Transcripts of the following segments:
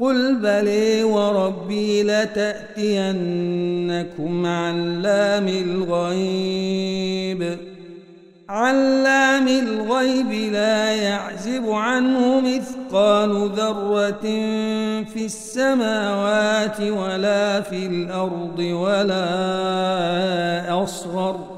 قل بلي وربي لتأتينكم علام الغيب. علام الغيب لا يعزب عنه مثقال ذرة في السماوات ولا في الأرض ولا أصغر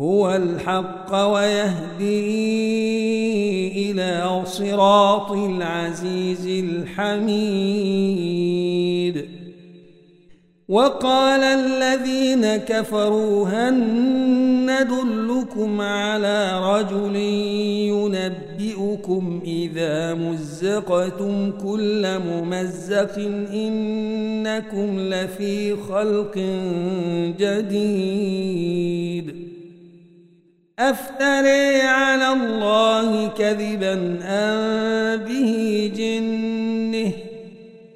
هو الحق ويهدي إلى صراط العزيز الحميد. وقال الذين كفروا هل ندلكم على رجل ينبئكم إذا مزقتم كل ممزق إنكم لفي خلق جديد. أفتري على الله كذبا أم به جنه؟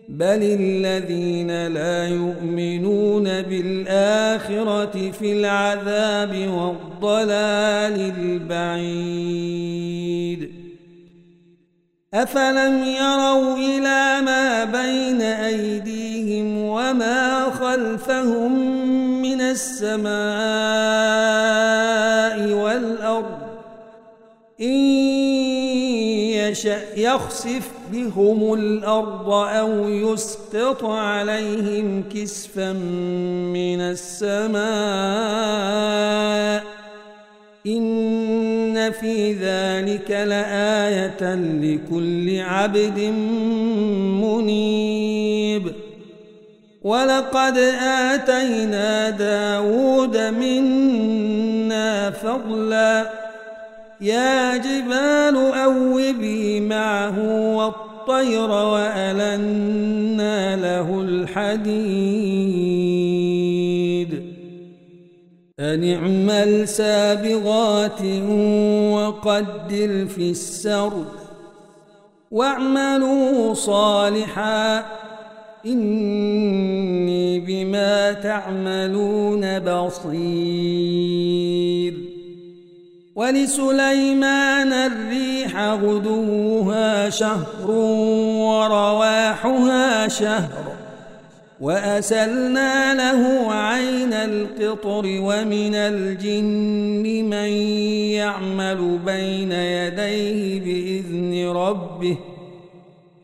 بل الذين لا يؤمنون بالآخرة في العذاب والضلال البعيد. أفلم يروا إلى ما بين أيديهم وما خلفهم من السماء والأرض إن يشأ يخسف بهم الأرض أو يسقط عليهم كسفا من السماء إن في ذلك لآية لكل عبد منيب. ولقد آتينا داود منا فضلا. يا جبال أوبي معه والطير وألنا له الحديد. أن اعمل سابغات وقدر في السرد واعملوا صالحا. إني بما تعملون بصير. ولسليمان الريح غدوها شهر ورواحها شهر. وأسلنا له عين القطر ومن الجن من يعمل بين يديه بإذن ربه.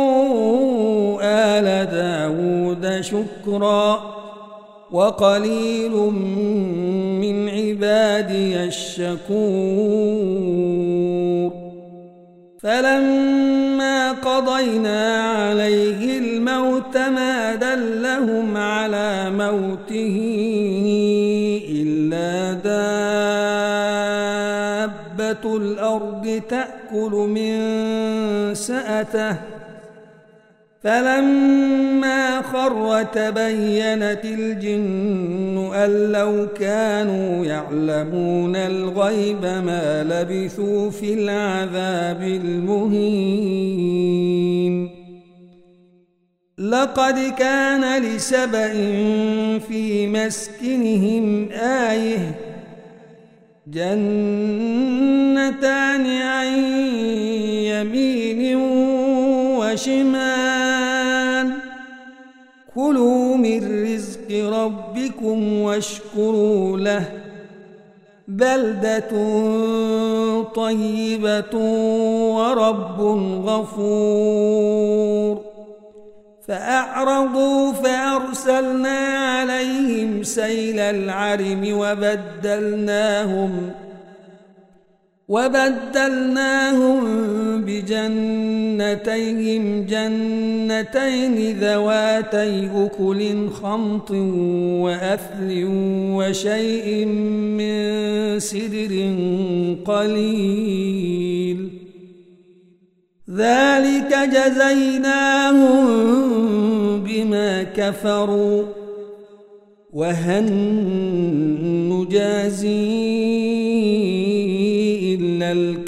آل داود شكرا وقليل من عبادي الشكور فلما قضينا عليه الموت ما دلهم على موته إلا دابة الأرض تأكل من سأته فلما خر تبينت الجن أن لو كانوا يعلمون الغيب ما لبثوا في العذاب المهين. لقد كان لسبأ في مسكنهم آيه جنتان عن يمين وشمال. ربكم واشكروا له بلدة طيبة ورب غفور فأعرضوا فأرسلنا عليهم سيل العرم وبدلناهم وبدلناهم بجنتيهم جنتين ذواتي أكل خمط وأثل وشيء من سدر قليل. ذلك جزيناهم بما كفروا. وهل نجازي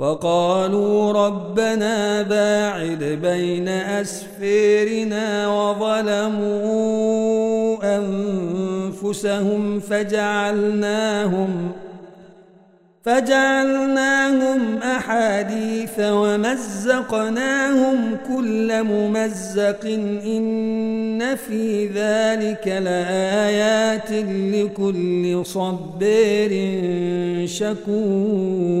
فقالوا ربنا باعد بين أسفيرنا وظلموا أنفسهم فجعلناهم فجعلناهم أحاديث ومزقناهم كل ممزق إن في ذلك لآيات لكل صبير شكور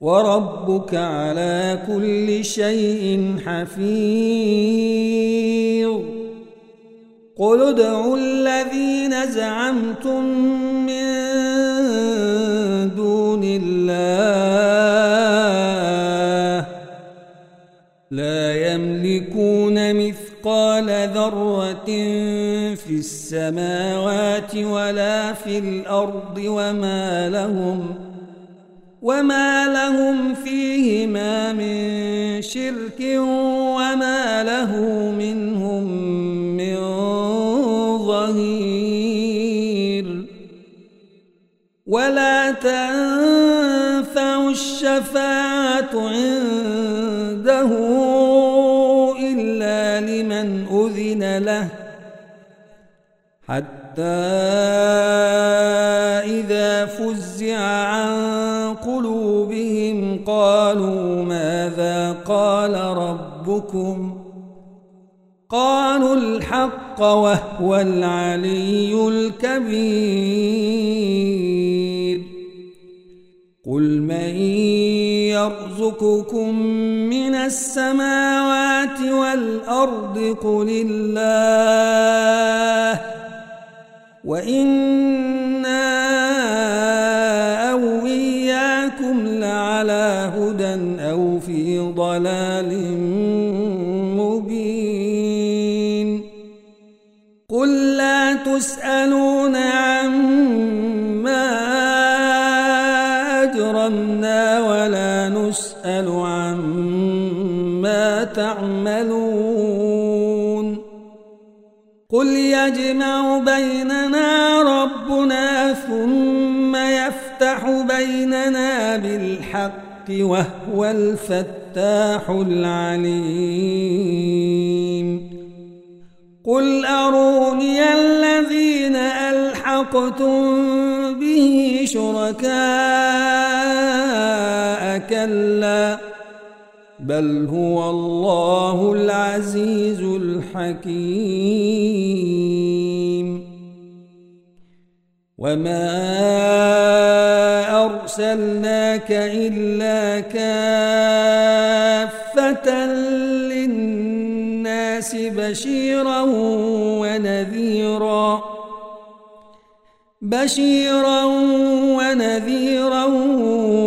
وربك على كل شيء حفيظ. قل ادعوا الذين زعمتم من دون الله. لا يملكون مثقال ذرة في السماوات ولا في الأرض وما لهم ۖ وما لهم فيهما من شرك وما له منهم من ظهير ولا تنفع الشفاعة عنده إلا لمن أذن له حتى إذا فزع قالوا ماذا قال ربكم قالوا الحق وهو العلي الكبير قل من يرزقكم من السماوات والأرض قل الله وإنا ضلال مبين. قل لا تسألون عما أجرمنا ولا نسأل عما تعملون. قل يجمع بيننا ربنا ثم يفتح بيننا بالحق وهو الفتاح العليم. قل أروني الذين ألحقتم به شركاء كلا بل هو الله العزيز الحكيم. وما أرسلناك إلا كافة للناس بشيرا ونذيرا. بشيرا ونذيرا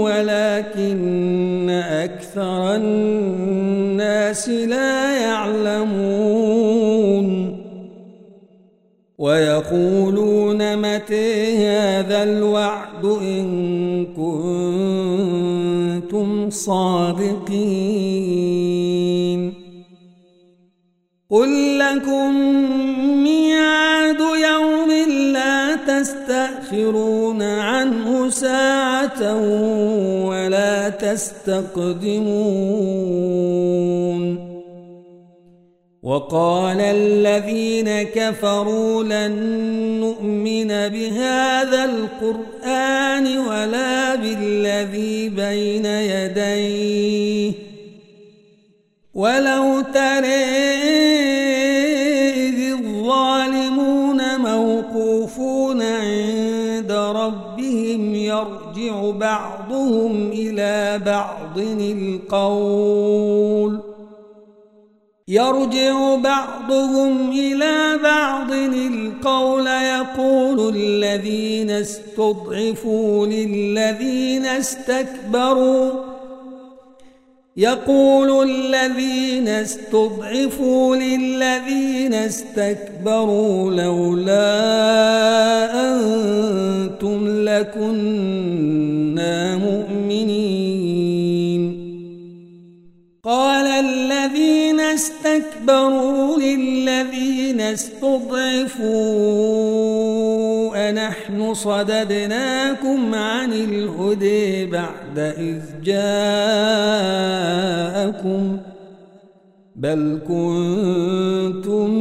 ولكن أكثر الناس لا يعلمون. ويقولون متى هذا الوعد إن كنتم صادقين. قل لكم ميعاد يوم لا تستأخرون عنه ساعة ولا تستقدمون. وقال الذين كفروا لن نؤمن بهذا القرآن يرجع بعضهم إلى بعض القول يقول الذين استضعفوا للذين استكبروا. يقول الذين استضعفوا للذين استكبروا لولا أنتم لكنا استكبروا للذين استضعفوا أنحن صددناكم عن الهدى بعد إذ جاءكم بل كنتم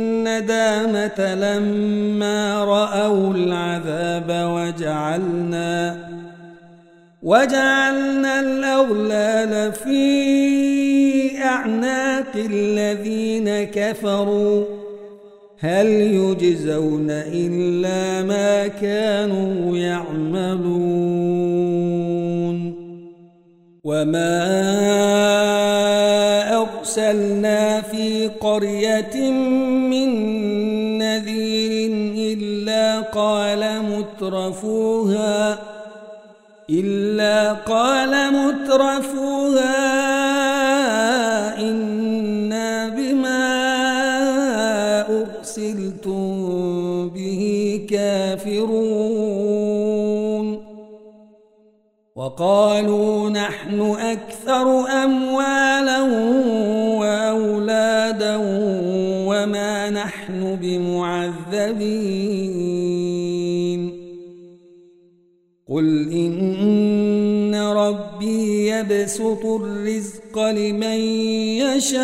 الندامة لما رأوا العذاب وجعلنا وجعلنا الأغلال في أعناق الذين كفروا. هل يجزون إلا ما كانوا يعملون. وما أرسلنا في قرية من مترفوها إلا قال مترفوها إنا بما أرسلتم به كافرون. وقالوا نحن أكثر أموالا وأولادا وما نحن بمعذبين. قل إن ربي يبسط الرزق لمن يشاء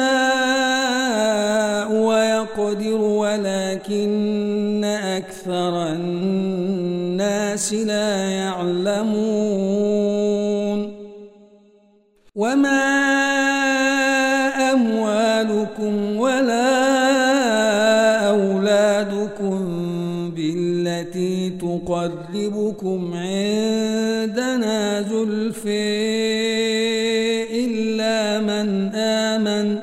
ويقدر ولكن أكثر الناس لا يعلمون وما تقربكم عندنا زلفي إلا من آمن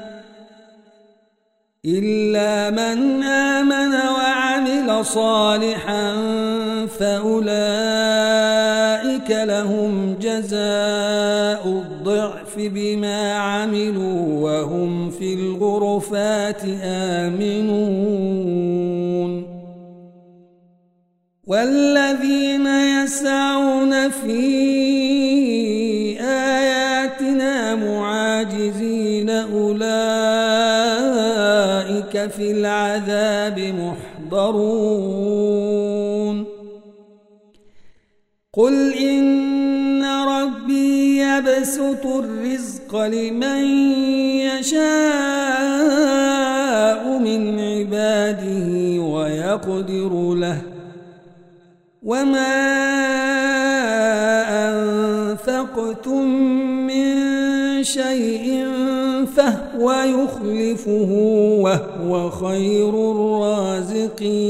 إلا من آمن وعمل صالحا فأولئك لهم جزاء الضعف بما عملوا وهم في الغرفات آمنون والذين يسعون في آياتنا معاجزين أولئك في العذاب محضرون. قل إن ربي يبسط الرزق لمن يشاء من عباده ويقدر له وما أنفقتم من شيء فهو يخلفه وهو خير الرازقين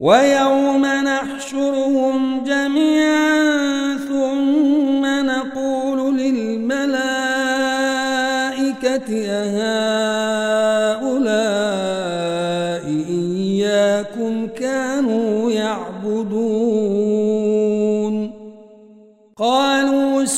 ويوم نحشرهم جميعا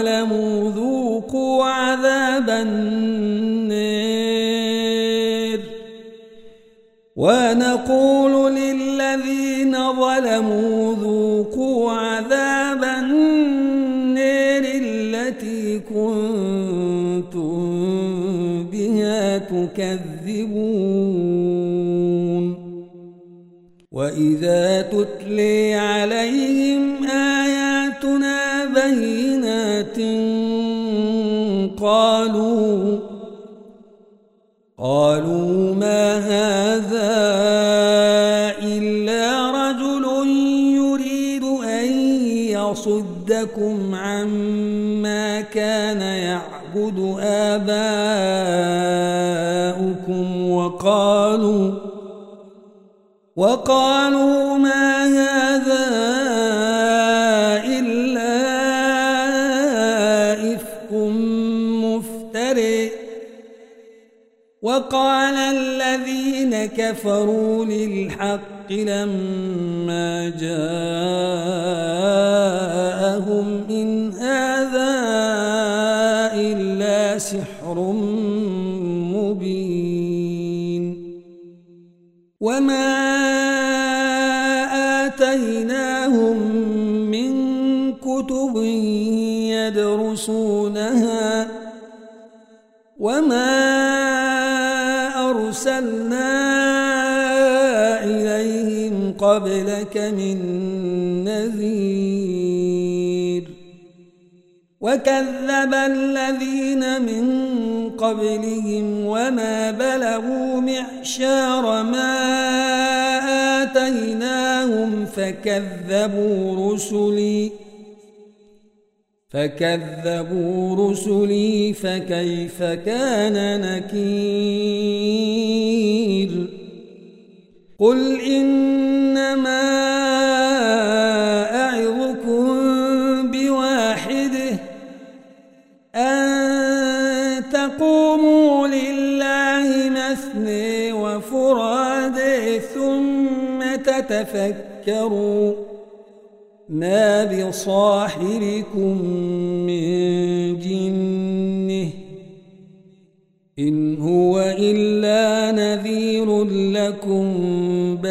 ظلموا ذوقوا عذاب النار ونقول للذين ظلموا ذوقوا عذاب النار التي كنتم بها تكذبون وإذا تتلي عليهم قالوا قالوا ما هذا إلا رجل يريد أن يصدكم عما كان يعبد آباؤكم وقالوا وقالوا ما وقال الذين كفروا للحق لما جاءهم قبلك من نذير. وكذب الذين من قبلهم وما بلغوا معشار ما آتيناهم فكذبوا رسلي فكذبوا رسلي فكيف كان نكير؟ قل إنما أعظكم بواحده أن تقوموا لله مثني وفرادي ثم تتفكروا ما بصاحبكم من جنه إن هو إلا نذير لكم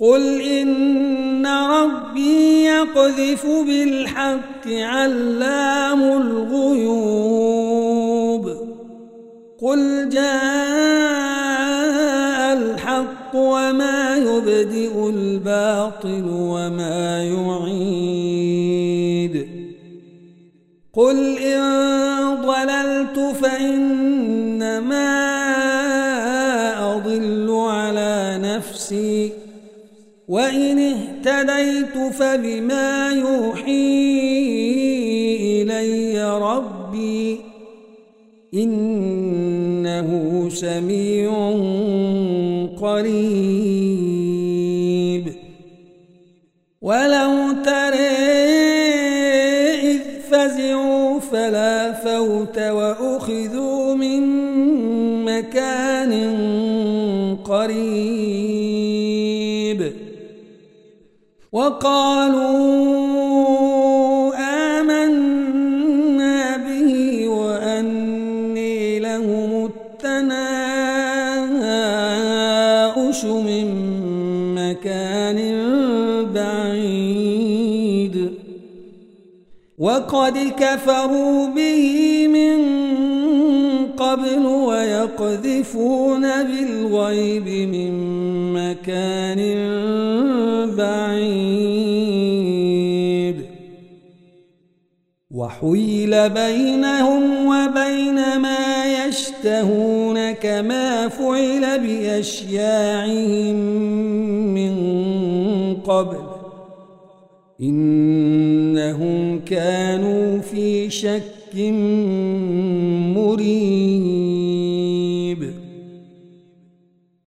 قل إن ربي يقذف بالحق علام الغيوب قل جاء الحق وما يبدئ الباطل وما يعيد قل إن ضللت فإنما أضل على نفسي وإن اهتديت فبما يوحي إلي ربي إنه سميع قريب. وقالوا آمنا به وأني لهم التناؤش من مكان بعيد. وقد كفروا به من قبل ويقذفون بالغيب من مكان بعيد. وحيل بينهم وبين ما يشتهون كما فعل بأشياعهم من قبل. إنهم كانوا في شك مريب